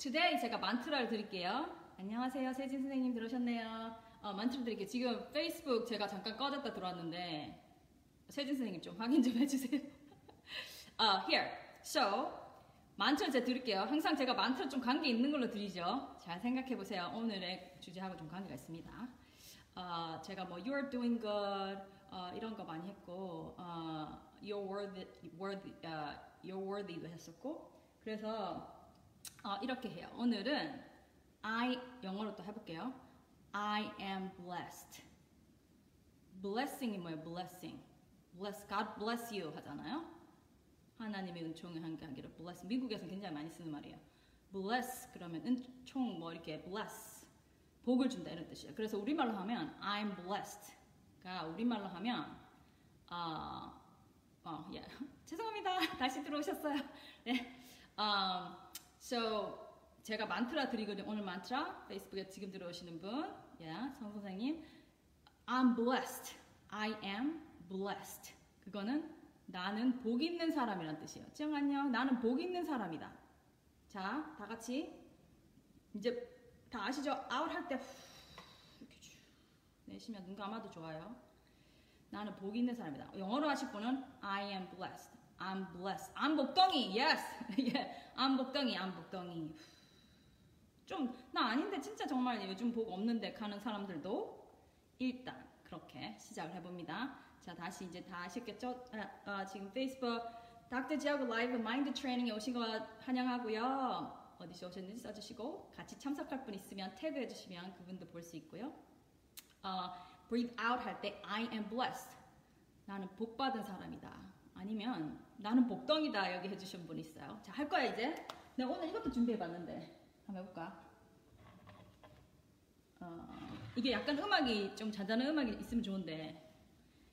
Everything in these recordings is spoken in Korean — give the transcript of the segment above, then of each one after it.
today 제가 만트라를 드릴게요. 안녕하세요. 세진 선생님 들으셨네요. 어, 만트라 드릴게요. 지금 페이스북 제가 잠깐 꺼졌다 들어왔는데 세진 선생님 좀 확인 좀 해주세요. 어, here. So, 만트를 제가 드릴게요. 항상 제가 만트를 좀 관계 있는 걸로 드리죠. 잘 생각해 보세요. 오늘의 주제하고 좀 관계가 있습니다. 어, 제가 뭐 you're doing good 어, 이런 거 많이 했고 어, you're worthy, worthy, uh, you're worthy도 했었고 그래서 어, 이렇게 해요. 오늘은 I 영어로 또 해볼게요. I am blessed. blessing이 뭐예요? blessing. bless God bless you 하잖아요. 하나님의 은총에 함께하기를 bless. 미국에서 굉장히 많이 쓰는 말이에요. bless 그러면 은총 뭐 이렇게 bless 복을 준다 이런 뜻이에요. 그래서 우리말로 하면 I'm blessed가 우리말로 하면 어, 어, 예. 죄송합니다. 다시 들어오셨어요. 네. Um, so 제가 만트라 드리거든요. 오늘 만트라 페이스북에 지금 들어오시는 분, yeah, 성 선생님, I'm blessed. I am blessed. 그거는 나는 복 있는 사람이란 뜻이에요. 지영 안녕. 나는 복 있는 사람이다. 자, 다 같이 이제 다 아시죠? 아웃 할 때 이렇게 쭉 내쉬면 눈 감아도 좋아요. 나는 복 있는 사람이다. 영어로 하실 분은 I am blessed. I'm blessed. I'm 복덩이. Yes. yeah. I'm 복덩이. I'm 복덩이. 좀 나 아닌데 진짜 정말 요즘 복 없는데 가는 사람들도 일단 그렇게 시작을 해봅니다. 자 다시 이제 다 아셨겠죠? 아, 아, 지금 페이스북 닥터 지하고 라이브 마인드 트레이닝에 오신 거 환영하고요. 어디서 오셨는지 써주시고 같이 참석할 분 있으면 태그 해주시면 그분도 볼 수 있고요. 어, breathe out 할 때 I am blessed. 나는 복 받은 사람이다. 아니면 나는 복덩이다 여기 해주신 분 있어요. 자 할 거야 이제. 내가 오늘 이것도 준비해봤는데 한번 해볼까? 어, 이게 약간 음악이 좀 잔잔한 음악이 있으면 좋은데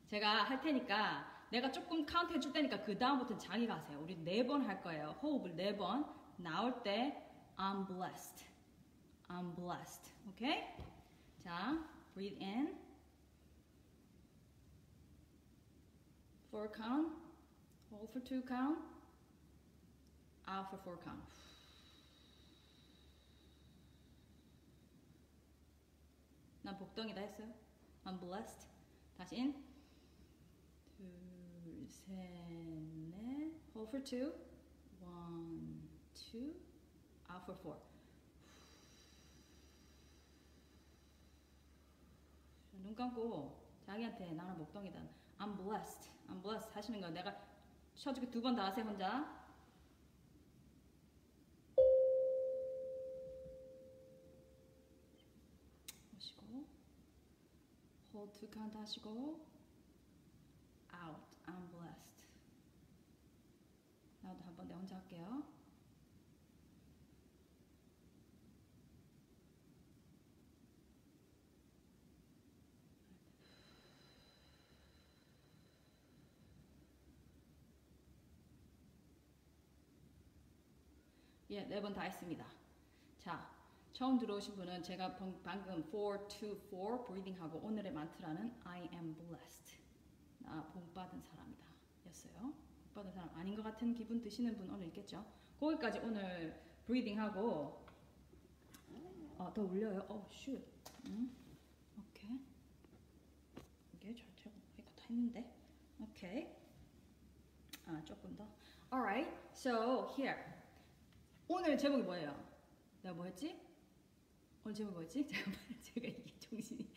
제가 할 테니까 내가 조금 카운트 해줄 테니까 그 다음부터는 자기가 하세요. 우리 네 번 할 거예요. 호흡을 네 번 나올 때 I'm blessed. I'm blessed. 오케이? 자, breathe in. Four count. Hold for two count. Out for four count. 난 복덩이다 했어요. I'm blessed. 다시 in. 둘, 셋, 넷. Hold for two. One, two. Out for four. 눈 감고 자기한테 나는 목동이다. I'm blessed. I'm blessed 하시는 거 내가 쉬어주게 두번 다 하세요 혼자. 보시고 hold two count 하시고 out. I'm blessed. 나도 한번 내 혼자 할게요. 예, 네 번 다 했습니다. 자, 처음 들어오신 분은 제가 방금 4, 2, 4 breathing 하고 오늘의 만트라는 I am blessed. 나 복받은 사람이다. 였어요. 복받은 사람 아닌 것 같은 기분 드시는 분 오늘 있겠죠? 거기까지 오늘 breathing 하고 어, 더 올려요. 어, 슛. 음, 오케이. 이게 잘 제가 이거 다 했는데. 오케이. 아, 조금 더. Alright. So here. 오늘 제목이 뭐예요? 내가 뭐 했지? 오늘 제목이 뭐였지? 잠깐만 제가 이게 정신이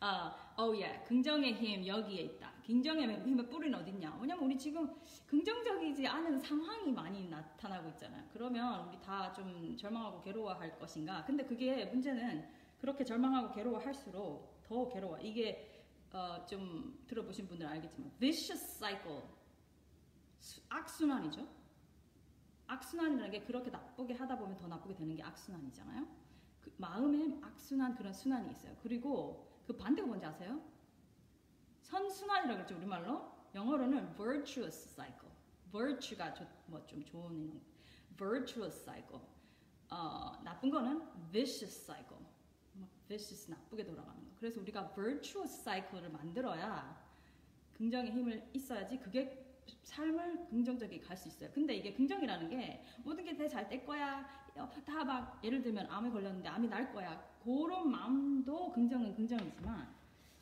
아, 어, 예. 긍정의 힘 여기에 있다. 긍정의 힘의 뿌리는 어딨냐? 왜냐면 우리 지금 긍정적이지 않은 상황이 많이 나타나고 있잖아요. 그러면 우리 다 좀 절망하고 괴로워할 것인가? 근데 그게 문제는 그렇게 절망하고 괴로워할수록 더 괴로워. 이게 어, 좀 들어보신 분들은 알겠지만 vicious cycle 악순환이죠. 악순환이라는 게 그렇게 나쁘게 하다 보면 더 나쁘게 되는 게 악순환이잖아요. 그 마음에 악순환 그런 순환이 있어요. 그리고 그 반대가 뭔지 아세요? 선순환이라고 그랬죠 우리말로. 영어로는 virtuous cycle. virtue가 뭐 좀 좋은 이런 virtuous cycle. 어, 나쁜 거는 vicious cycle. vicious 나쁘게 돌아가는 거. 그래서 우리가 virtuous cycle를 만들어야 긍정의 힘을 있어야지 그게 삶을 긍정적이게 갈 수 있어요. 근데 이게 긍정이라는 게 모든 게잘될 거야. 다 막 예를 들면 암에 걸렸는데 암이 날 거야. 그런 마음도 긍정은 긍정이지만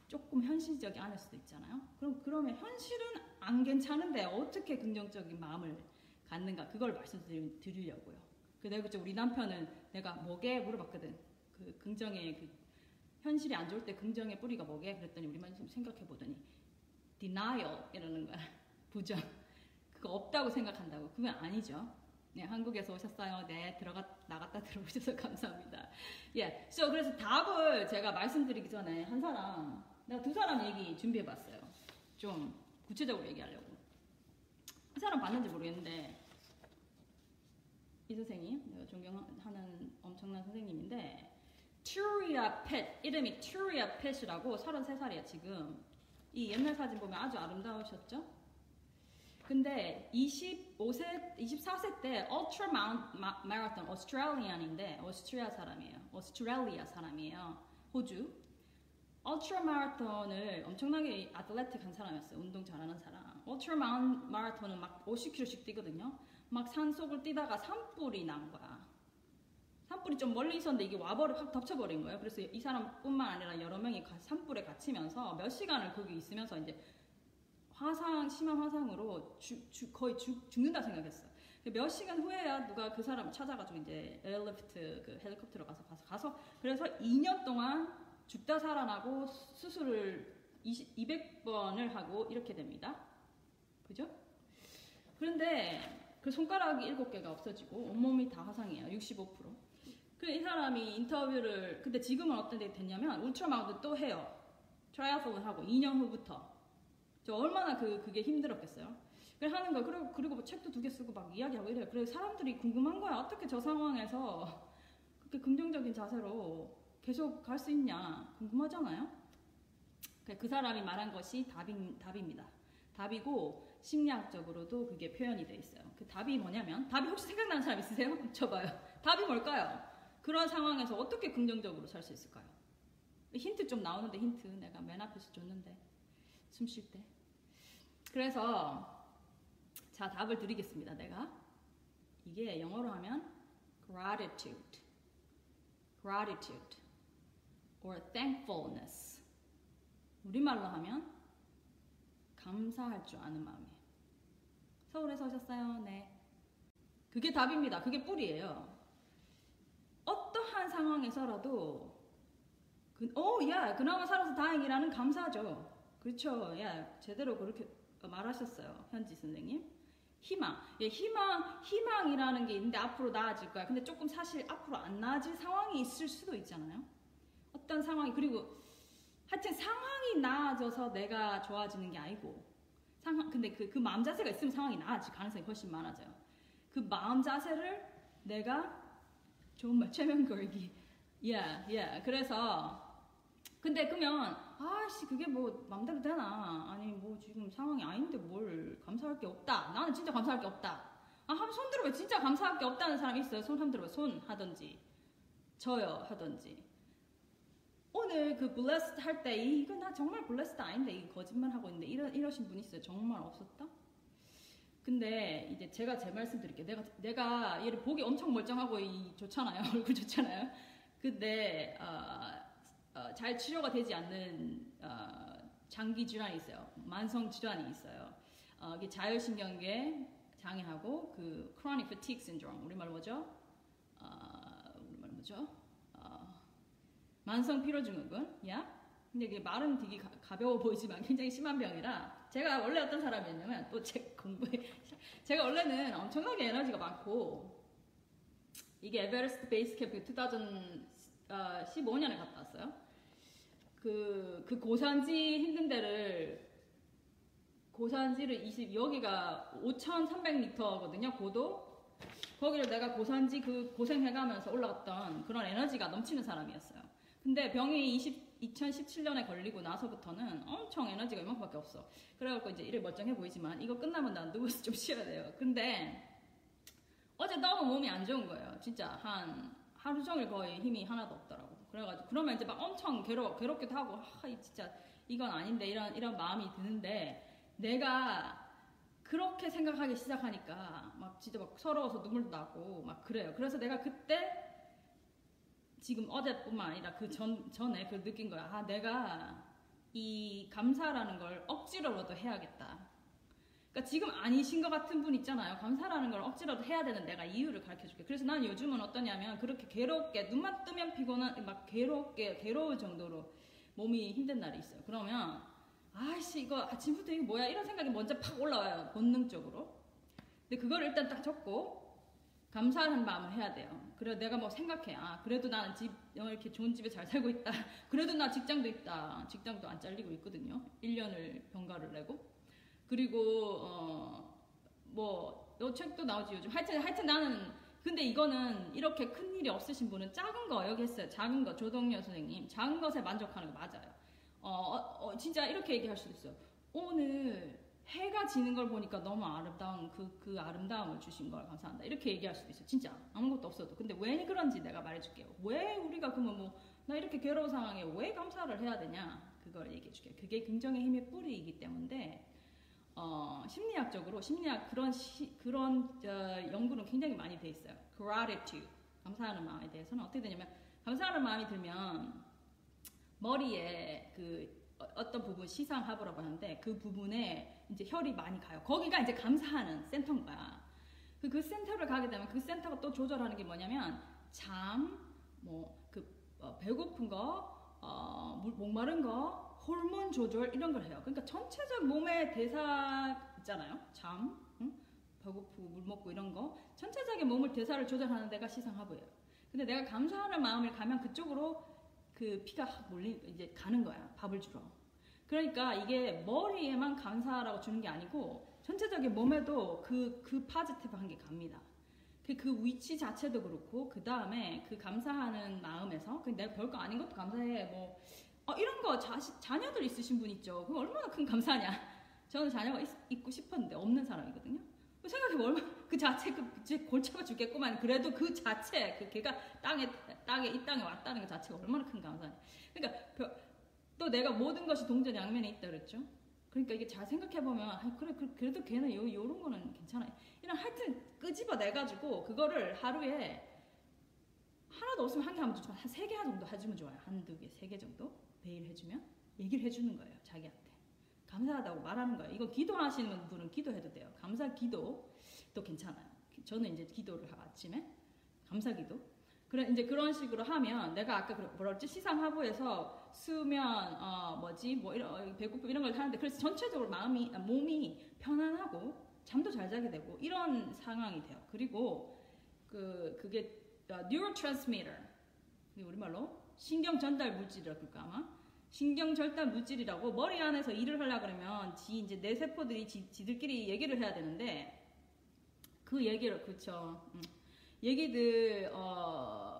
조금 현실적이 아닐 수도 있잖아요. 그럼 그러면 현실은 안 괜찮은데 어떻게 긍정적인 마음을 갖는가 그걸 말씀드리려고요. 그다음에 우리 남편은 내가 뭐게 물어봤거든. 그 긍정의 그 현실이 안 좋을 때 긍정의 뿌리가 뭐게 그랬더니 우리만 좀 생각해 보더니 denial이라는 거야. 부정. 그거 없다고 생각한다고. 그건 아니죠. 네, 한국에서 오셨어요. 네, 들어가 나갔다 들어오셔서 감사합니다. 예, so 그래서 답을 제가 말씀드리기 전에 한 사람, 내가 두 사람 얘기 준비해봤어요. 좀 구체적으로 얘기하려고. 이 사람 봤는지 모르겠는데 이 선생님, 내가 존경하는 엄청난 선생님인데 튜리아 펫, 이름이 튜리아 펫이라고 33살이야 지금. 이 옛날 사진 보면 아주 아름다우셨죠? 근데 25세, 24세 때 울트라 마라톤 오스트레일리안인데 오스트리아 사람이에요. 오스트레일리아 사람이에요. 호주. 울트라 마라톤을 엄청나게 아틀레틱한 사람이었어요. 운동 잘하는 사람. 울트라 마라톤은 막 50km씩 뛰거든요. 막 산속을 뛰다가 산불이 난 거야. 산불이 좀 멀리 있었는데 이게 와버려 확 덮쳐버린 거예요. 그래서 이 사람뿐만 아니라 여러 명이 산불에 갇히면서 몇 시간을 거기 있으면서 이제 화상 심한 화상으로 주, 주, 거의 죽, 죽는다 생각했어. 몇 시간 후에야 누가 그 사람 찾아가지고 이제 에어리프트 그 헬리콥터로 가서 가서 가서 그래서 2년 동안 죽다 살아나고 수술을 20, 200번을 하고 이렇게 됩니다. 그죠? 그런데 그 손가락이 7개가 없어지고 온몸이 다 화상이에요. 65%. 그이 사람이 인터뷰를 근데 지금은 어떤 데 됐냐면 ultramarathon도 해요. triathlon 하고 2년 후부터 저 얼마나 그 그게 힘들었겠어요. 그래 하는 거 그리고 그리고 뭐 책도 두 개 쓰고 막 이야기하고 이래요. 그래서 사람들이 궁금한 거야. 어떻게 저 상황에서 그렇게 긍정적인 자세로 계속 갈 수 있냐 궁금하잖아요. 그 사람이 말한 것이 답인, 답입니다. 답이고 심리학적으로도 그게 표현이 돼 있어요. 그 답이 뭐냐면 답이 혹시 생각나는 사람 있으세요? 쳐봐요. 답이 뭘까요? 그런 상황에서 어떻게 긍정적으로 살 수 있을까요? 힌트 좀 나오는데 힌트 내가 맨 앞에서 줬는데 숨 쉴 때. 그래서 자 답을 드리겠습니다. 내가 이게 영어로 하면 gratitude, gratitude or thankfulness. 우리말로 하면 감사할 줄 아는 마음이에요. 서울에서 오셨어요? 네. 그게 답입니다. 그게 뿌리예요. 어떠한 상황에서라도 그, 어, 야, 그나마 살아서 다행이라는 감사죠. 그렇죠. 야, 제대로 그렇게 말하셨어요. 현지 선생님. 희망. 예, 희망, 희망이라는 게 있는데 앞으로 나아질 거야. 근데 조금 사실 앞으로 안 나아질 상황이 있을 수도 있잖아요. 어떤 상황이, 그리고 하여튼 상황이 나아져서 내가 좋아지는 게 아니고, 상황, 근데 그, 그 마음 자세가 있으면 상황이 나아질 가능성이 훨씬 많아져요. 그 마음 자세를 내가 정말 최면 걸기. 예, yeah, 예. Yeah. 그래서, 근데 그러면, 아씨 그게 뭐 맘대로 되나? 아니 뭐 지금 상황이 아닌데 뭘 감사할 게 없다. 나는 진짜 감사할 게 없다. 아 한번 손 들어봐 진짜 감사할 게 없다는 사람 있어요. 손 한번 들어봐 손 하던지 저요 하던지. 오늘 그 blessed 할때 이거 나 정말 blessed 아닌데 이 거짓말 하고 있는데 이러, 이러신 분 있어요? 정말 없었다? 근데 이제 제가 제 말씀 드릴게요. 내가 내가 얘를 보기 엄청 멀쩡하고 이 좋잖아요. 얼굴 좋잖아요. 근데 어, 어, 잘 치료가 되지 않는 어, 장기 질환이 있어요. 만성 질환이 있어요. 어, 이게 자율신경계 장애하고 그 chronic fatigue syndrome 우리말 뭐죠? 어, 우리말 뭐죠? 어, 만성 피로 증후군, 야? 근데 이게 말은 되게 가, 벼워 보이지만 굉장히 심한 병이라 제가 원래 어떤 사람이었냐면 또 제 공부에 제가 원래는 엄청나게 에너지가 많고 이게 에베레스트 베이스 캠프 2015년에 갔다 왔어요. 그, 그 고산지 힘든 데를 고산지를 20 여기가 5,300m거든요 고도 거기를 내가 고산지 그 고생해가면서 올라갔던 그런 에너지가 넘치는 사람이었어요. 근데 병이 20, 2017년에 걸리고 나서부터는 엄청 에너지가 이만큼밖에 없어. 그래갖고 이제 이래 멀쩡해 보이지만 이거 끝나면 난 누워서 좀 쉬어야 돼요. 근데 어제 너무 몸이 안 좋은 거예요. 진짜 한 하루 종일 거의 힘이 하나도 없더라고. 그래가지고 그러면 이제 막 엄청 괴로 괴롭기도 하고 아 진짜 이건 아닌데 이런 이런 마음이 드는데 내가 그렇게 생각하기 시작하니까 막막 진짜 막 서러워서 눈물도 나고 막 그래요. 그래서 내가 그때 지금 어제뿐만 아니라 그 전 전에 그 느낀 거야. 아 내가 이 감사라는 걸 억지로라도 해야겠다. 그러니까 지금 아니신 것 같은 분 있잖아요. 감사라는 걸 억지로도 해야 되는 내가 이유를 가르쳐 줄게. 그래서 난 요즘은 어떠냐면 그렇게 괴롭게 눈만 뜨면 피곤한 막 괴롭게 괴로울 정도로 몸이 힘든 날이 있어요. 그러면 아씨 이거 아침부터 이게 뭐야 이런 생각이 먼저 팍 올라와요. 본능적으로. 근데 그걸 일단 딱 적고 감사하는 마음을 해야 돼요. 그래 내가 뭐 생각해. 아 그래도 나는 집 어, 이렇게 좋은 집에 잘 살고 있다. 그래도 나 직장도 있다. 직장도 안 잘리고 있거든요. 1년을 병가를 내고. 그리고 어뭐너 책도 나오지 요즘. 하여튼 하여튼 나는 근데 이거는 이렇게 큰 일이 없으신 분은 작은 거 여기 했어요. 작은 거 조동료 선생님. 작은 것에 만족하는 거 맞아요. 어, 어, 어, 진짜 이렇게 얘기할 수도 있어요. 오늘 해가 지는 걸 보니까 너무 아름다운 그, 그 아름다움을 주신 걸 감사한다. 이렇게 얘기할 수도 있어. 진짜 아무것도 없어도. 근데 왜 그런지 내가 말해줄게요. 왜 우리가 그러면 뭐 나 이렇게 괴로운 상황에 왜 감사를 해야 되냐? 그걸 얘기해줄게요. 그게 긍정의 힘의 뿌리이기 때문에 어, 심리학적으로 심리학 그런 시, 그런 저, 연구는 굉장히 많이 돼 있어요. gratitude 감사하는 마음에 대해서는 어떻게 되냐면 감사하는 마음이 들면 머리에 그 어- 어떤 부분 시상하부라고 하는데 그 부분에 이제 혈이 많이 가요. 거기가 이제 감사하는 센터인 거야. 그, 그 센터를 가게 되면 그 센터가 또 조절하는 게 뭐냐면 잠, 뭐그 어, 배고픈 거, 어, 물- 목마른 거, 호르몬 조절 이런 걸 해요. 그러니까 전체적 몸의 대사 있잖아요. 잠, 응? 배고프고 물 먹고 이런 거 전체적인 몸을 대사를 조절하는 데가 시상하부예요. 근데 내가 감사하는 마음을 가면 그쪽으로 그 피가 확 몰리 이제 가는 거야. 밥을 주러. 그러니까 이게 머리에만 감사라고 주는 게 아니고 전체적인 몸에도 그, 그 파지티브한 게 갑니다. 그, 그 위치 자체도 그렇고, 그 다음에 그 감사하는 마음에서, 그 내가 별거 아닌 것도 감사해. 뭐, 어, 이런 거 자식, 자녀들 있으신 분 있죠. 그럼 얼마나 큰 감사냐. 저는 자녀가 있, 있고 싶었는데 없는 사람이거든요. 그 생각해보면 얼마나 그 자체 그제 골차가 죽겠구만. 그래도 그 자체, 그 걔가 땅에, 땅에, 이 땅에 왔다는 것 자체가 얼마나 큰 감사냐. 그러니까 벼- 또 내가 모든 것이 동전 양면에 있다 그랬죠. 그러니까 이게 잘 생각해보면 아, 그래 그, 그래도 걔는 요, 요런 거는 괜찮아요. 이런 하여튼 끄집어 내가지고 그거를 하루에 하나도 없으면 한 개 하면 좋지만 한세 개 정도 해주면 좋아요. 한두 개, 세 개 정도 매일 해주면 얘기를 해주는 거예요. 자기한테 감사하다고 말하는 거예요. 이거 기도하시는 분은 기도해도 돼요. 감사 기도도 괜찮아요. 저는 이제 기도를 하고 아침에 감사 기도. 그래 이제 그런 식으로 하면 내가 아까 그랬지 시상하부에서 수면 어 뭐지 뭐 이런 배고픔 이런 걸 하는데 그래서 전체적으로 마음이 아, 몸이 편안하고 잠도 잘 자게 되고 이런 상황이 돼요. 그리고 그 그게 어, neurotransmitter. 우리말로 신경 전달 물질이라고 그럴까 아마? 신경 전달 물질이라고 머리 안에서 일을 하려 그러면 지 이제 내 세포들이 지, 지들끼리 얘기를 해야 되는데 그 얘기를 그쵸. 음. 얘기들 어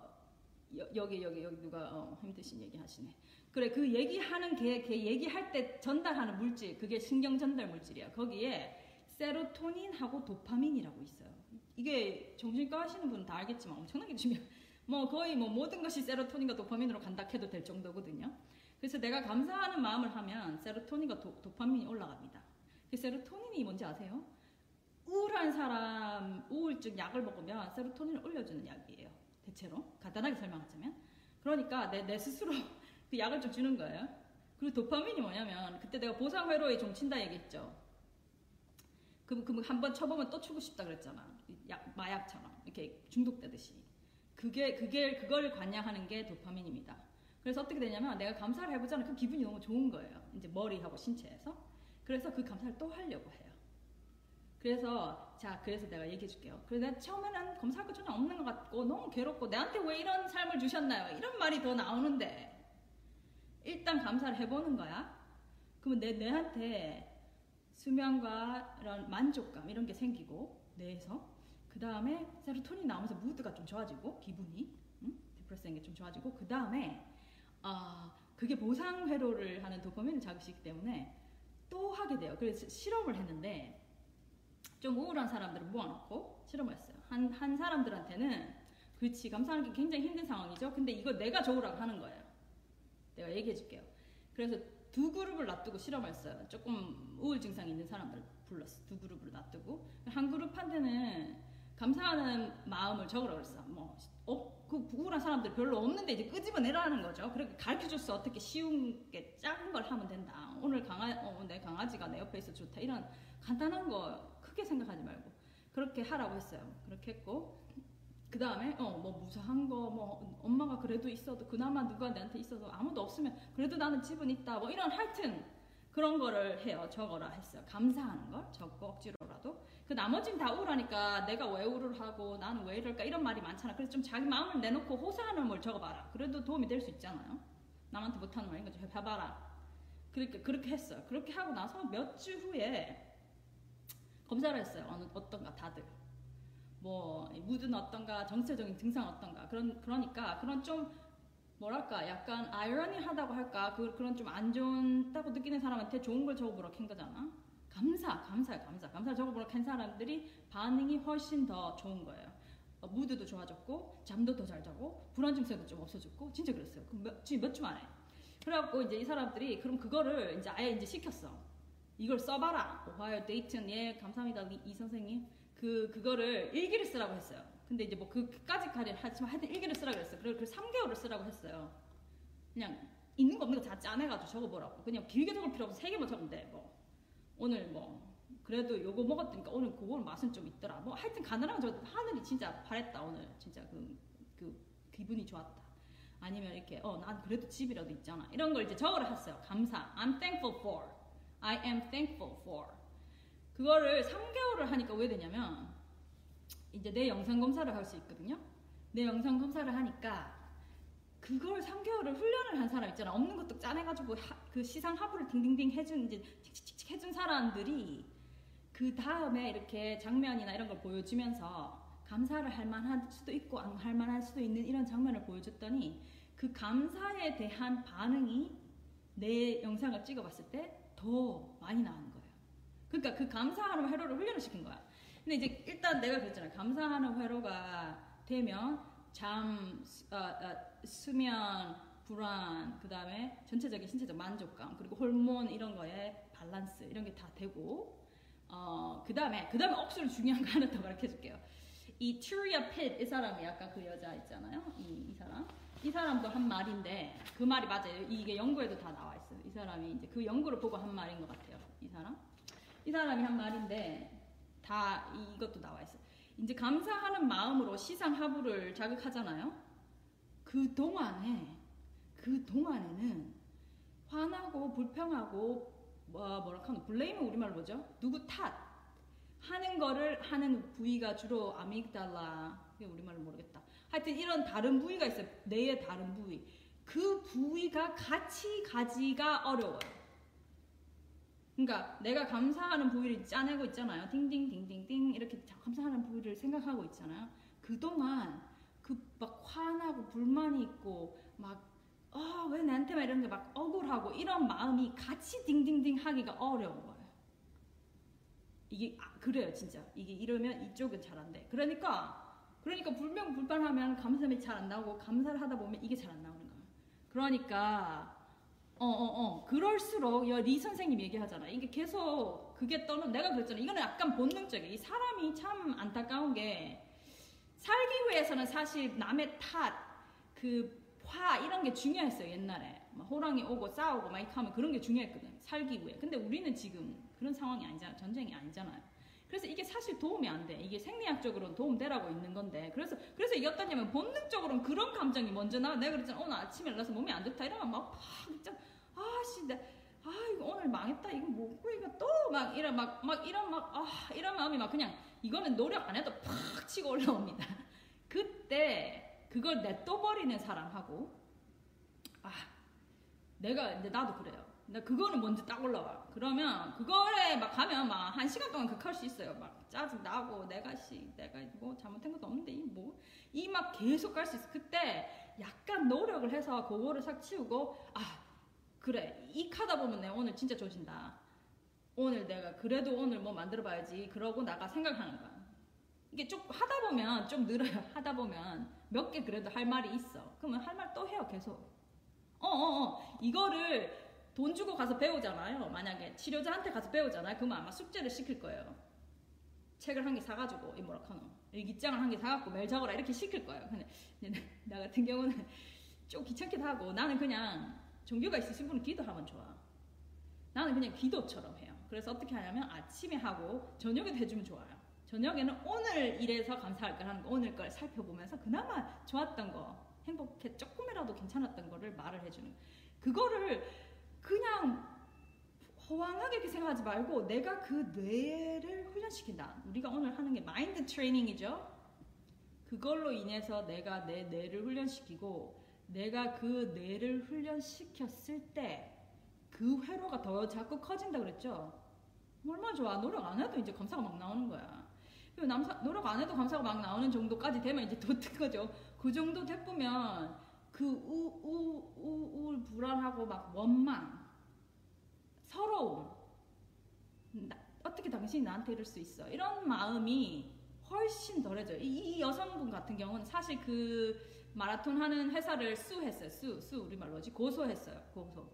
여, 여기 여기 여기 누가 어, 힘드신 얘기 하시네. 그래 그 얘기하는 걔, 걔 얘기할 때 전달하는 물질 그게 신경 전달 물질이야. 거기에 세로토닌하고 도파민이라고 있어요 이게 정신과 하시는 분은 다 알겠지만 엄청나게 중요 뭐 거의 뭐 모든 것이 세로토닌과 도파민으로 간다 해도 될 정도거든요 그래서 내가 감사하는 마음을 하면 세로토닌과 도, 도파민이 올라갑니다 그 세로토닌이 뭔지 아세요? 우울한 사람 우울증 약을 먹으면 세로토닌을 올려주는 약이에요. 대체로 간단하게 설명하자면 그러니까 내, 내 스스로 그 약을 좀 주는 거예요. 그리고 도파민이 뭐냐면 그때 내가 보상 회로에 좀 친다 얘기했죠. 그럼 그럼 한번 쳐보면 또 추고 싶다 그랬잖아. 약 마약처럼 이렇게 중독되듯이. 그게 그게 그걸 관양하는 게 도파민입니다. 그래서 어떻게 되냐면 내가 감사를 해보잖아. 그 기분이 너무 좋은 거예요. 이제 머리하고 신체에서. 그래서 그 감사를 또 하려고 해요. 그래서 자 그래서 내가 얘기해 줄게요. 그래서 내가 처음에는 검사할 거 전혀 없는 것 같고 너무 괴롭고 나한테 왜 이런 삶을 주셨나요? 이런 말이 더 나오는데 일단 감사를 해보는 거야. 그러면 내 내한테 수면과 이런 만족감 이런 게 생기고 뇌에서 그 다음에 세로토닌 나오면서 무드가 좀 좋아지고 기분이 응? 디프레스한 게좀 좋아지고 그 다음에 아 그게 보상 회로를 하는 도파민을 자극시키기 때문에 또 하게 돼요. 그래서 실험을 했는데 좀 우울한 사람들을 모아놓고 실험을 했어요. 한, 한 사람들한테는 그렇지 감사하는 게 굉장히 힘든 상황이죠. 근데 이거 내가 좋으라고 하는 거예요. 내가 얘기해 줄게요. 그래서 두 그룹을 놔두고 실험을 했어요. 조금 우울 증상이 있는 사람들 불렀어. 두 그룹을 놔두고 한 그룹한테는 감사하는 마음을 적으라 그랬어. 뭐, 어, 그 부끄러운 사람들 별로 없는데 이제 끄집어내라는 거죠. 그렇게 가르쳐 줬어. 어떻게 쉬운 게 작은 걸 하면 된다. 오늘 강아, 어, 내 강아지가 내 옆에 있어 좋다. 이런 간단한 거 크게 생각하지 말고 그렇게 하라고 했어요. 그렇게 했고 그 다음에 어 뭐 무사한 거 뭐 엄마가 그래도 있어도 그나마 누가 내한테 있어서 아무도 없으면 그래도 나는 집은 있다. 뭐 이런 하여튼 그런 거를 해요. 적어라 했어요. 감사하는 걸 적고 억지로라도. 그 나머지는 다 우울하니까 내가 왜 우울을 하고 나는 왜 이럴까 이런 말이 많잖아. 그래서 좀 자기 마음을 내놓고 호소하는 걸 적어봐라. 그래도 도움이 될 수 있잖아요. 남한테 못하는 말인 거죠. 해봐라. 그러니까 그렇게 했어요. 그렇게 하고 나서 몇 주 후에 검사를 했어요. 어느 어떤가 다들. 뭐 무드는 어떤가, 정체적인 증상 어떤가. 그런 그러니까 그런 좀 뭐랄까 약간 아이러니하다고 할까? 그, 그런 좀 안 좋다고 느끼는 사람한테 좋은 걸 적어보라 한 거잖아. 감사 감사 감사. 감사 적어보라 한 사람들이 반응이 훨씬 더 좋은 거예요. 어, 무드도 좋아졌고 잠도 더 잘 자고 불안 증세도 좀 없어졌고 진짜 그랬어요. 그 몇, 지금 몇주 만에. 그래갖고 이제 이 사람들이 그럼 그거를 이제 아예 이제 시켰어. 이걸 써봐라. 오하이오 데이튼 예 감사합니다. 이, 이 선생님. 그 그거를 일기를 쓰라고 했어요 근데 이제 뭐 그까지까지 하지만 하여튼 일기를 쓰라고 그랬어요. 그리고 그 3개월을 쓰라고 했어요. 그냥 있는 거 없는 거 다 짜내가지고 적어보라고. 그냥 길게 적을 필요 없어. 세 개만 적으면 돼. 뭐 오늘 뭐 그래도 요거 먹었으니까 오늘 그거 맛은 좀 있더라. 뭐 하여튼 가느라고 저 하늘이 진짜 바랬다 오늘 진짜 그, 그 기분이 좋았다. 아니면 이렇게 어 난 그래도 집이라도 있잖아. 이런 걸 이제 적으라 했어요. 감사. I'm thankful for. I am thankful for. 그거를 3개월을 하니까 왜 되냐면 이제 내 영상 검사를 할 수 있거든요. 내 영상 검사를 하니까 그걸 3개월을 훈련을 한 사람 있잖아. 없는 것도 짜내가지고 하, 그 시상 하부를 딩딩딩 해준 이제 칙칙칙 해준 사람들이 그 다음에 이렇게 장면이나 이런 걸 보여주면서 감사를 할 만할 수도 있고 안 할 만할 수도 있는 이런 장면을 보여줬더니 그 감사에 대한 반응이 내 영상을 찍어봤을 때 더 많이 나오는 거예요. 그러니까 그 감사하는 회로를 훈련을 시킨 거야. 근데 이제 일단 내가 그랬잖아요. 감사하는 회로가 되면 잠, 어, 어, 수면, 불안, 그 다음에 전체적인 신체적 만족감, 그리고 호르몬 이런 거에 밸런스 이런 게 다 되고, 어, 그 다음에 그 다음에 억수로 중요한 거 하나 더 가르쳐 줄게요. 이 트리아 핏 이 사람이 약간 그 여자 있잖아요. 이, 이 사람. 이 사람도 한 말인데 그 말이 맞아요. 이게 연구에도 다 나와 있어요. 이 사람이 이제 그 연구를 보고 한 말인 것 같아요. 이 사람. 이 사람이 한 말인데 다 이것도 나와 있어요. 이제 감사하는 마음으로 시상 하부를 자극하잖아요. 그 동안에 그 동안에는 화나고 불평하고 뭐 뭐라 하노 blame은 우리말로 뭐죠? 누구 탓 하는 거를 하는 부위가 주로 amygdala 이게 우리말로 모르겠다. 하여튼 이런 다른 부위가 있어요. 뇌의 다른 부위. 그 부위가 같이 가지가 어려워요. 그러니까 내가 감사하는 부위를 짜내고 있잖아요. 띵띵띵띵띵 이렇게 감사하는 부위를 생각하고 있잖아요. 그동안 그 막 화나고 불만이 있고 막 아 왜 나한테만 이런 게 막 억울하고 이런 마음이 같이 띵띵띵 하기가 어려운 거예요. 이게 아, 그래요 진짜 이게 이러면 이쪽은 잘 안 돼. 그러니까 그러니까 불명 불만하면 감사함이 잘 안 나오고 감사를 하다 보면 이게 잘 안 나오는 거예요. 그러니까 어, 어, 어. 그럴수록 리 선생님 얘기하잖아. 이게 계속 그게 떠는 내가 그랬잖아. 이거는 약간 본능적이야. 이 사람이 참 안타까운 게 살기 위해서는 사실 남의 탓, 그 화 이런 게 중요했어요. 옛날에 호랑이 오고 싸우고 막 이렇게 하면 그런 게 중요했거든. 살기 위해. 근데 우리는 지금 그런 상황이 아니잖아. 전쟁이 아니잖아요. 그래서 이게 사실 도움이 안 돼. 이게 생리학적으로는 도움되라고 있는 건데. 그래서, 그래서 이게 어떠냐면 본능적으로는 그런 감정이 먼저 나. 내가 그랬잖아. 오늘 아침에 일어나서 몸이 안 좋다. 이러면 막 팍, 진짜, 아씨, 내, 아, 이거 오늘 망했다. 이거 뭐고, 이거 또 막 이런, 막, 막 이런 막, 아, 이런 마음이 막 그냥 이거는 노력 안 해도 팍 치고 올라옵니다. 그때 그걸 냅둬버리는 사람하고, 아, 내가, 이제 나도 그래요. 나 그거는 먼저 딱 올라와. 그러면 그거에 막 가면 막 한 시간 동안 극할 수 있어요. 막 짜증 나고 내가 씨 내가 뭐 잘못한 것도 없는데 이 뭐 이 막 계속 갈 수 있어. 그때 약간 노력을 해서 그거를 싹 치우고 아 그래 이 카다 보면 내가 오늘 진짜 조진다. 오늘 내가 그래도 오늘 뭐 만들어 봐야지. 그러고 나가 생각하는 거야. 이게 좀 하다 보면 좀 늘어요. 하다 보면 몇 개 그래도 할 말이 있어. 그러면 할 말 또 해요 계속. 어어어 어, 어. 이거를 돈 주고 가서 배우잖아요. 만약에 치료자한테 가서 배우잖아요. 그러면 아마 숙제를 시킬 거예요. 책을 한 개 사가지고 이 뭐라 카노 일기장을 한 개 사갖고 매일 적어라 이렇게 시킬 거예요. 근데 나 같은 경우는 좀 귀찮기도 하고 나는 그냥 종교가 있으신 분은 기도하면 좋아. 나는 그냥 기도처럼 해요. 그래서 어떻게 하냐면 아침에 하고 저녁에도 해주면 좋아요. 저녁에는 오늘 일해서 감사할 걸 하는 거, 오늘 걸 살펴보면서 그나마 좋았던 거, 행복해 조금이라도 괜찮았던 거를 말을 해주는 거. 그거를 그냥 허황하게 이렇게 생각하지 말고 내가 그 뇌를 훈련시킨다. 우리가 오늘 하는 게 마인드 트레이닝이죠. 그걸로 인해서 내가 내 뇌를 훈련시키고 내가 그 뇌를 훈련시켰을 때 그 회로가 더 자꾸 커진다 그랬죠. 얼마나 좋아. 노력 안 해도 이제 감사가 막 나오는 거야. 남사, 노력 안 해도 감사가 막 나오는 정도까지 되면 이제 도뜬 거죠. 그 정도 돼보면 그 우, 우, 우, 우울, 불안하고 막 원망, 서러움, 나- 어떻게 당신이 나한테 이럴 수 있어? 이런 마음이 훨씬 덜해져요. 이, 이 여성분 같은 경우는 사실 그 마라톤 하는 회사를 수했어요. 수, 수 우리말로지 고소했어요. 고소.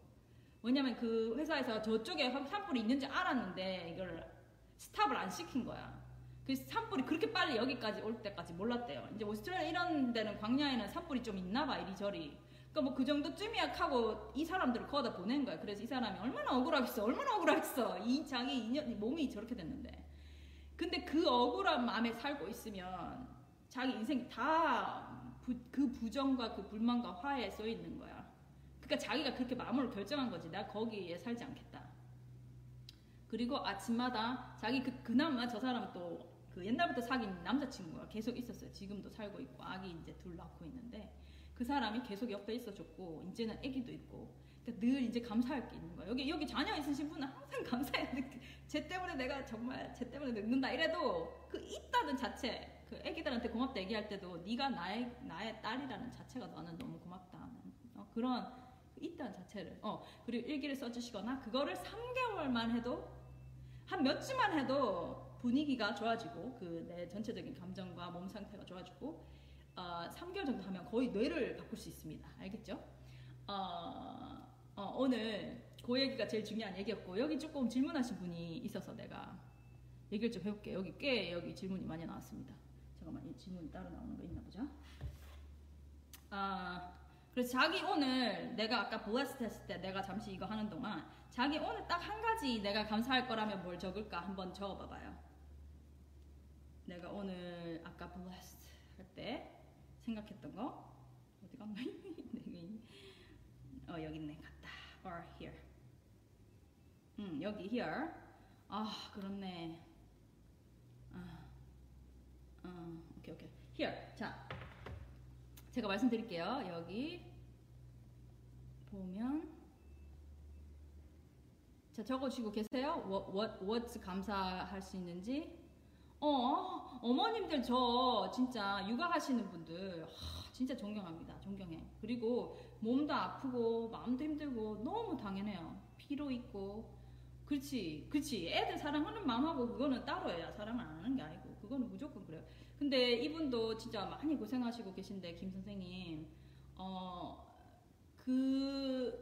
왜냐면 그 회사에서 저쪽에 산불이 있는지 알았는데 이걸 스탑을 안 시킨 거야. 그 산불이 그렇게 빨리 여기까지 올 때까지 몰랐대요. 이제 오스트레일리아 이런 데는 광야에는 산불이 좀 있나 봐 이리저리. 그러니까 뭐 그 정도쯤이야 하고 이 사람들을 거다 보낸 거야. 그래서 이 사람이 얼마나 억울하겠어, 얼마나 억울하겠어. 이 자기 인연, 몸이 저렇게 됐는데. 근데 그 억울한 마음에 살고 있으면 자기 인생이 다 그 부정과 그 불만과 화에 써 있는 거야. 그러니까 자기가 그렇게 마음으로 결정한 거지. 나 거기에 살지 않겠다. 그리고 아침마다 자기 그 그나마 저 사람 또 그 옛날부터 사귄 남자친구가 계속 있었어요. 지금도 살고 있고 아기 이제 둘 낳고 있는데 그 사람이 계속 옆에 있어줬고 이제는 아기도 있고 그러니까 늘 이제 감사할 게 있는 거야. 여기 여기 자녀 있으신 분은 항상 감사해야 돼. 쟤 때문에 내가 정말 쟤 때문에 늙는다 이래도 그 있다는 자체 그 아기들한테 고맙다 얘기할 때도 네가 나의 나의 딸이라는 자체가 나는 너무 고맙다. 어, 그런 그 있다는 자체를 어 그리고 일기를 써주시거나 그거를 3개월만 해도 한 몇 주만 해도 분위기가 좋아지고 그 내 전체적인 감정과 몸 상태가 좋아지고 어, 3개월 정도 하면 거의 뇌를 바꿀 수 있습니다. 알겠죠? 어, 어, 오늘 그 얘기가 제일 중요한 얘기였고 여기 조금 질문하신 분이 있어서 내가 얘기를 좀 해볼게요. 여기 꽤 여기 질문이 많이 나왔습니다. 잠깐만 이 질문이 따로 나오는 거 있나 보자. 아 그래서 자기 오늘 내가 아까 블레스트 했을 때 내가 잠시 이거 하는 동안 자기 오늘 딱 한 가지 내가 감사할 거라면 뭘 적을까 한번 적어봐봐요. 내가 오늘 아까 블레스트 할 때 생각했던 거 어디 갔나? 어 여기 있네 갔다. or here. 음 여기 here. 아 그렇네. 아, 어, 오케이 오케이 here. 자 제가 말씀드릴게요. 여기 보면 자 적어주시고 계세요. what, what, what 감사할 수 있는지. 어 어머님들 저 진짜 육아하시는 분들 하, 진짜 존경합니다. 존경해. 그리고 몸도 아프고 마음도 힘들고 너무 당연해요. 피로 있고 그렇지 그렇지 애들 사랑하는 마음하고 그거는 따로야 사랑을 안 하는 게 아니고 그거는 무조건 그래요. 근데 이분도 진짜 많이 고생하시고 계신데 김 선생님 어그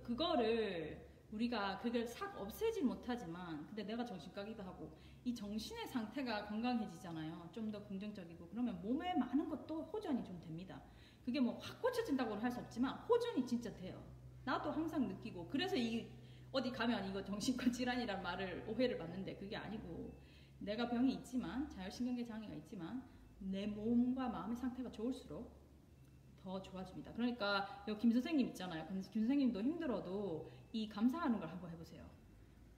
그거를 우리가 그걸 싹 없애지 못하지만 근데 내가 정신과기도 하고 이 정신의 상태가 건강해지잖아요. 좀 더 긍정적이고 그러면 몸에 많은 것도 호전이 좀 됩니다. 그게 뭐 확 고쳐진다고는 할 수 없지만 호전이 진짜 돼요. 나도 항상 느끼고 그래서 이 어디 가면 이거 정신과 질환이란 말을 오해를 받는데 그게 아니고 내가 병이 있지만 자율신경계 장애가 있지만 내 몸과 마음의 상태가 좋을수록 더 좋아집니다. 그러니까 여기 김 선생님 있잖아요. 김 선생님도 힘들어도 이 감사하는 걸 한번 해보세요.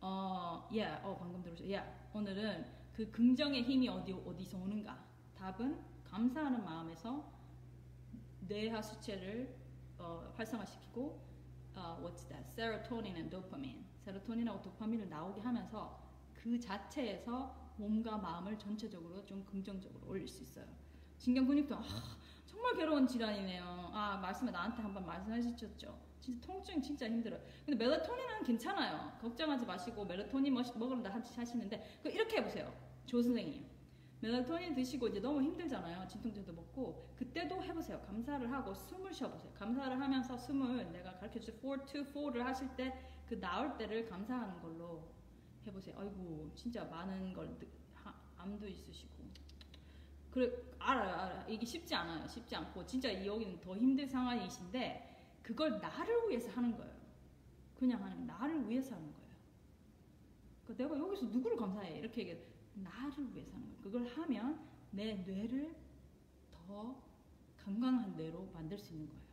어, 예, yeah, 어 방금 들으셨죠? 예, yeah. 오늘은 그 긍정의 힘이 어디 어디서 오는가? 답은 감사하는 마음에서 뇌하 수체를 어, 활성화시키고 어, what's that? 세로토닌 and 도파민. 세로토닌하고 도파민을 나오게 하면서 그 자체에서 몸과 마음을 전체적으로 좀 긍정적으로 올릴 수 있어요. 신경 근육도 아, 정말 괴로운 질환이네요. 아, 말씀에 나한테 한번 말씀해 주셨죠. 진짜 통증 진짜 힘들어요. 근데 멜라토닌은 괜찮아요. 걱정하지 마시고 멜라토닌 먹으러 다 하시는데 그 이렇게 해보세요. 조 선생님. 멜라토닌 드시고 이제 너무 힘들잖아요. 진통제도 먹고 그때도 해보세요. 감사를 하고 숨을 쉬어보세요. 감사를 하면서 숨을 내가 가르쳐줄 4 to 4를 하실 때 그 나올 때를 감사하는 걸로 해보세요. 아이고 진짜 많은 걸 암도 있으시고. 그래 알아요, 알아요. 이게 쉽지 않아요. 쉽지 않고 진짜 이 여기는 더 힘든 상황이신데 그걸 나를 위해서 하는 거예요. 그냥 하는 나를 위해서 하는 거예요. 그러니까 내가 여기서 누구를 감사해 이렇게 얘기해 나를 위해서 하는 거예요. 그걸 하면 내 뇌를 더 건강한 뇌로 만들 수 있는 거예요.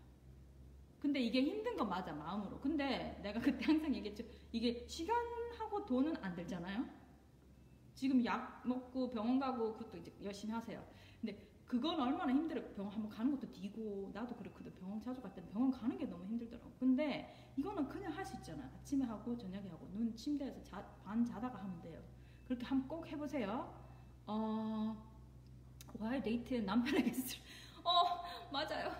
근데 이게 힘든 건 맞아 마음으로. 근데 내가 그때 항상 얘기했죠. 이게 시간하고 돈은 안 들잖아요. 지금 약 먹고 병원 가고 그것도 이제 열심히 하세요. 근데 그건 얼마나 힘들어. 병원 한번 가는 것도 뒤고 나도 그렇거든. 병원 자주 갈 때는 병원 가는 게 너무 힘들더라고. 근데 이거는 그냥 할 수 있잖아. 아침에 하고 저녁에 하고 눈 침대에서 자, 반 자다가 하면 돼요. 그렇게 한번 꼭 해보세요. 어, 와이 데이트 남편에게 술. 어 맞아요.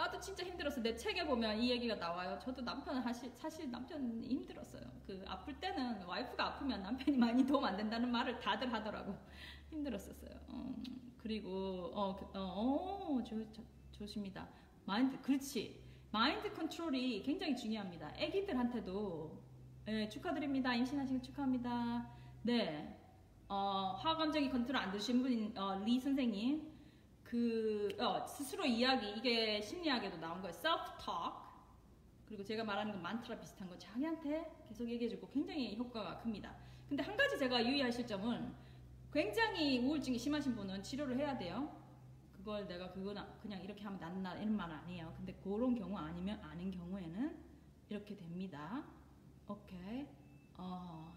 나도 진짜 힘들었어. 내 책에 보면 이 얘기가 나와요. 저도 남편은 사실, 사실 남편이 힘들었어요. 그 아플 때는 와이프가 아프면 남편이 많이 도움 안 된다는 말을 다들 하더라고. 힘들었었어요. 어, 그리고 어, 그, 어, 어 조, 조, 좋습니다. 마인드 그렇지. 마인드 컨트롤이 굉장히 중요합니다. 아기들한테도 네, 축하드립니다. 임신하신 거 축하합니다. 네. 어, 화감정이 컨트롤 안 되신 분인 어, 리 선생님 그 어, 스스로 이야기 이게 심리학에도 나온 거예요. self talk 그리고 제가 말하는 건 만트라 비슷한 거 자기한테 계속 얘기해주고 굉장히 효과가 큽니다. 근데 한 가지 제가 유의하실 점은 굉장히 우울증이 심하신 분은 치료를 해야 돼요. 그걸 내가 그거나 그냥 이렇게 하면 낫나 이런 말은 아니에요. 근데 그런 경우 아니면 아닌 경우에는 이렇게 됩니다. 오케이. 어.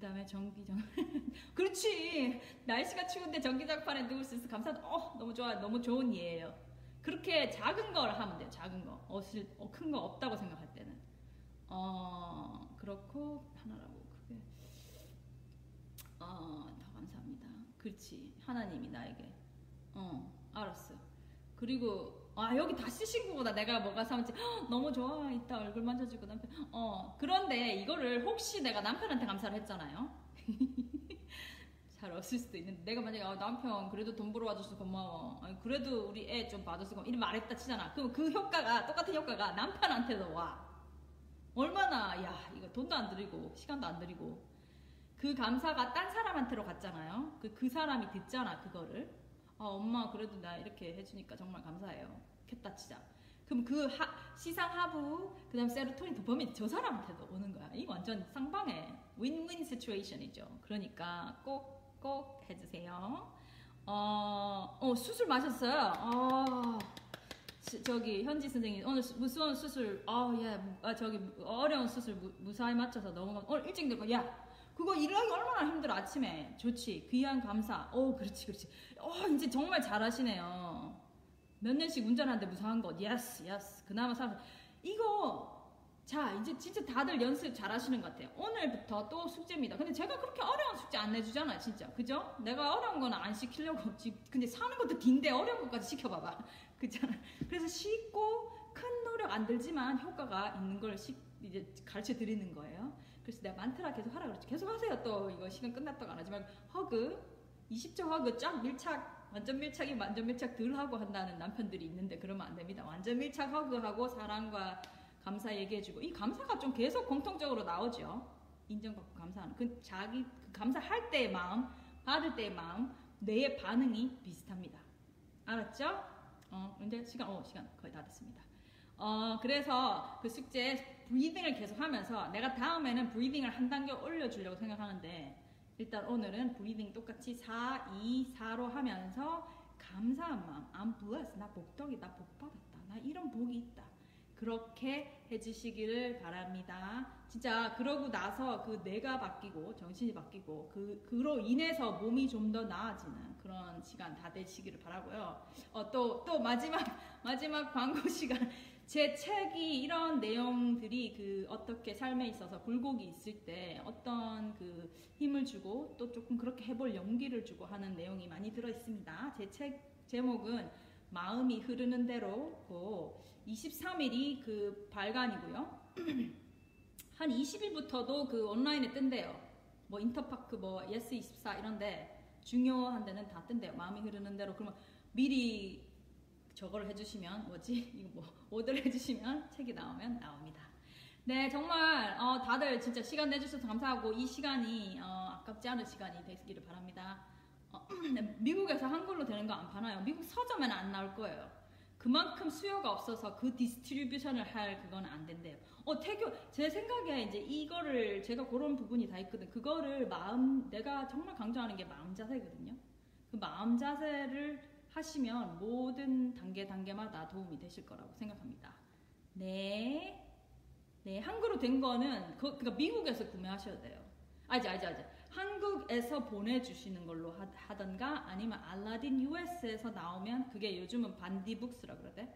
그 다음에 전기장 그렇지. 날씨가 추운데 전기장판에 누울 수 있어 감사하다. 어 너무 좋아. 너무 좋은 예예요. 그렇게 작은 걸 하면 돼요 작은 거. 옷을 어, 큰 거 없다고 생각할 때는. 어 그렇고 하나라고 그게. 어더 감사합니다. 그렇지. 하나님이 나에게. 어 알았어. 그리고 아 여기 다 쓰신 거보다 내가 뭐가 사는지. 너무 좋아. 이따 얼굴 만져주고 남편. 어 그런데 이거를 혹시 내가 남편한테 감사를 했잖아요. 잘 없을 수도 있는데. 내가 만약에 아, 남편 그래도 돈 벌어 와줘서 고마워. 아니, 그래도 우리 애 좀 봐줘서 고마워 이런 말했다 치잖아. 그럼 그 효과가 똑같은 효과가 남편한테도 와. 얼마나 야 이거 돈도 안 들이고 시간도 안 들이고. 그 감사가 딴 사람한테로 갔잖아요. 그, 그 사람이 듣잖아 그거를 아 엄마 그래도 나 이렇게 해주니까 정말 감사해요 좋겠다 치자. 그럼 그 하, 시상 하부 그 다음 세로토닌 도파민 저 사람한테도 오는 거야. 이 완전 상방의 윈윈 시츄에이션이죠. 그러니까 꼭 꼭 해주세요. 어, 어 수술 마셨어요. 어, 저기 현지 선생님 오늘 무슨 수술? 아 예, 아, 저기 어려운 수술 무, 무사히 마쳐서 너무 오늘 일찍 들고 야 그거 일하기 얼마나 힘들어 아침에 좋지 귀한 감사. 어 그렇지 그렇지. 어 이제 정말 잘하시네요. 몇 년씩 운전하는데 무사한 것. yes, yes. 그나마 사 이거 자 이제 진짜 다들 연습 잘 하시는 것 같아요. 오늘부터 또 숙제입니다. 근데 제가 그렇게 어려운 숙제 안 내주잖아요, 진짜. 그죠? 내가 어려운 거는 안 시키려고. 근데 사는 것도 긴데 어려운 것까지 시켜봐봐. 그잖아. 그래서 쉽고 큰 노력 안 들지만 효과가 있는 걸 시, 이제 가르쳐 드리는 거예요. 그래서 내가 만트라 계속 하라 그랬죠. 계속 하세요. 또 이거 시간 끝났다고 안 하지 말고 허그 20초 허그 쫙 밀착 완전 밀착이 완전 밀착 덜 하고 한다는 남편들이 있는데 그러면 안 됩니다. 완전 밀착 허그하고 사랑과 감사 얘기해주고 이 감사가 좀 계속 공통적으로 나오죠. 인정받고 감사하는 그 자기 그 감사할 때의 마음, 받을 때의 마음, 뇌의 반응이 비슷합니다. 알았죠? 어, 이제 시간, 어, 시간 거의 다 됐습니다. 어, 그래서 그 숙제 breathing을 계속 하면서 내가 다음에는 breathing을 한 단계 올려주려고 생각하는데 일단 오늘은 breathing 똑같이 4, 2, 4로 하면서 감사한 마음, I'm blessed, 나 복덕이다, 복받았다, 나 이런 복이 있다. 그렇게 해주시기를 바랍니다. 진짜 그러고 나서 그 뇌가 바뀌고 정신이 바뀌고 그 그로 인해서 몸이 좀 더 나아지는 그런 시간 다 되시기를 바라고요. 어, 또또 마지막 마지막 광고 시간 제 책이 이런 내용들이 그 어떻게 삶에 있어서 굴곡이 있을 때 어떤 그 힘을 주고 또 조금 그렇게 해볼 용기를 주고 하는 내용이 많이 들어 있습니다. 제 책 제목은 마음이 흐르는 대로고 23일이 그 발간이고요. 한 20일부터도 그 온라인에 뜬대요. 뭐 인터파크 뭐 예스24 이런데 중요한 데는 다 뜬대요. 마음이 흐르는 대로 그러면 미리 저거를 해주시면 뭐지 이거 뭐 오더를 해주시면 책이 나오면 나옵니다. 네 정말 어, 다들 진짜 시간 내주셔서 감사하고 이 시간이 어, 아깝지 않은 시간이 되기를 바랍니다. 어, 미국에서 한글로 되는 거 안 파나요? 미국 서점에는 안 나올 거예요. 그만큼 수요가 없어서 그 distribution을 할 그건 안 된대요. 어, 태교, 제 생각에 이제 이거를 제가 그런 부분이 다 있거든. 그거를 마음, 내가 정말 강조하는 게 마음 자세거든요. 그 마음 자세를 하시면 모든 단계 단계마다 도움이 되실 거라고 생각합니다. 네. 네, 한글로 된 거는 그, 그러니까 미국에서 구매하셔야 돼요. 아지, 아지, 아지. 한국에서 보내주시는 걸로 하, 하던가 아니면 알라딘 US에서 나오면 그게 요즘은 반디북스라 그러대.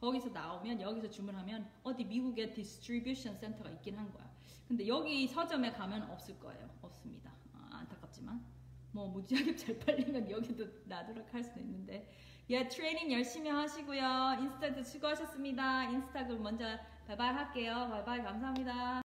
거기서 나오면 여기서 주문하면 어디 미국에 distribution 센터가 있긴 한 거야. 근데 여기 서점에 가면 없을 거예요. 없습니다. 아, 안타깝지만. 뭐 무지하게 잘 팔리면 여기도 놔두락 할 수도 있는데. 예 트레이닝 열심히 하시고요. 인스타도 수고하셨습니다. 인스타그램 먼저 바이바이 할게요. 바이바이 감사합니다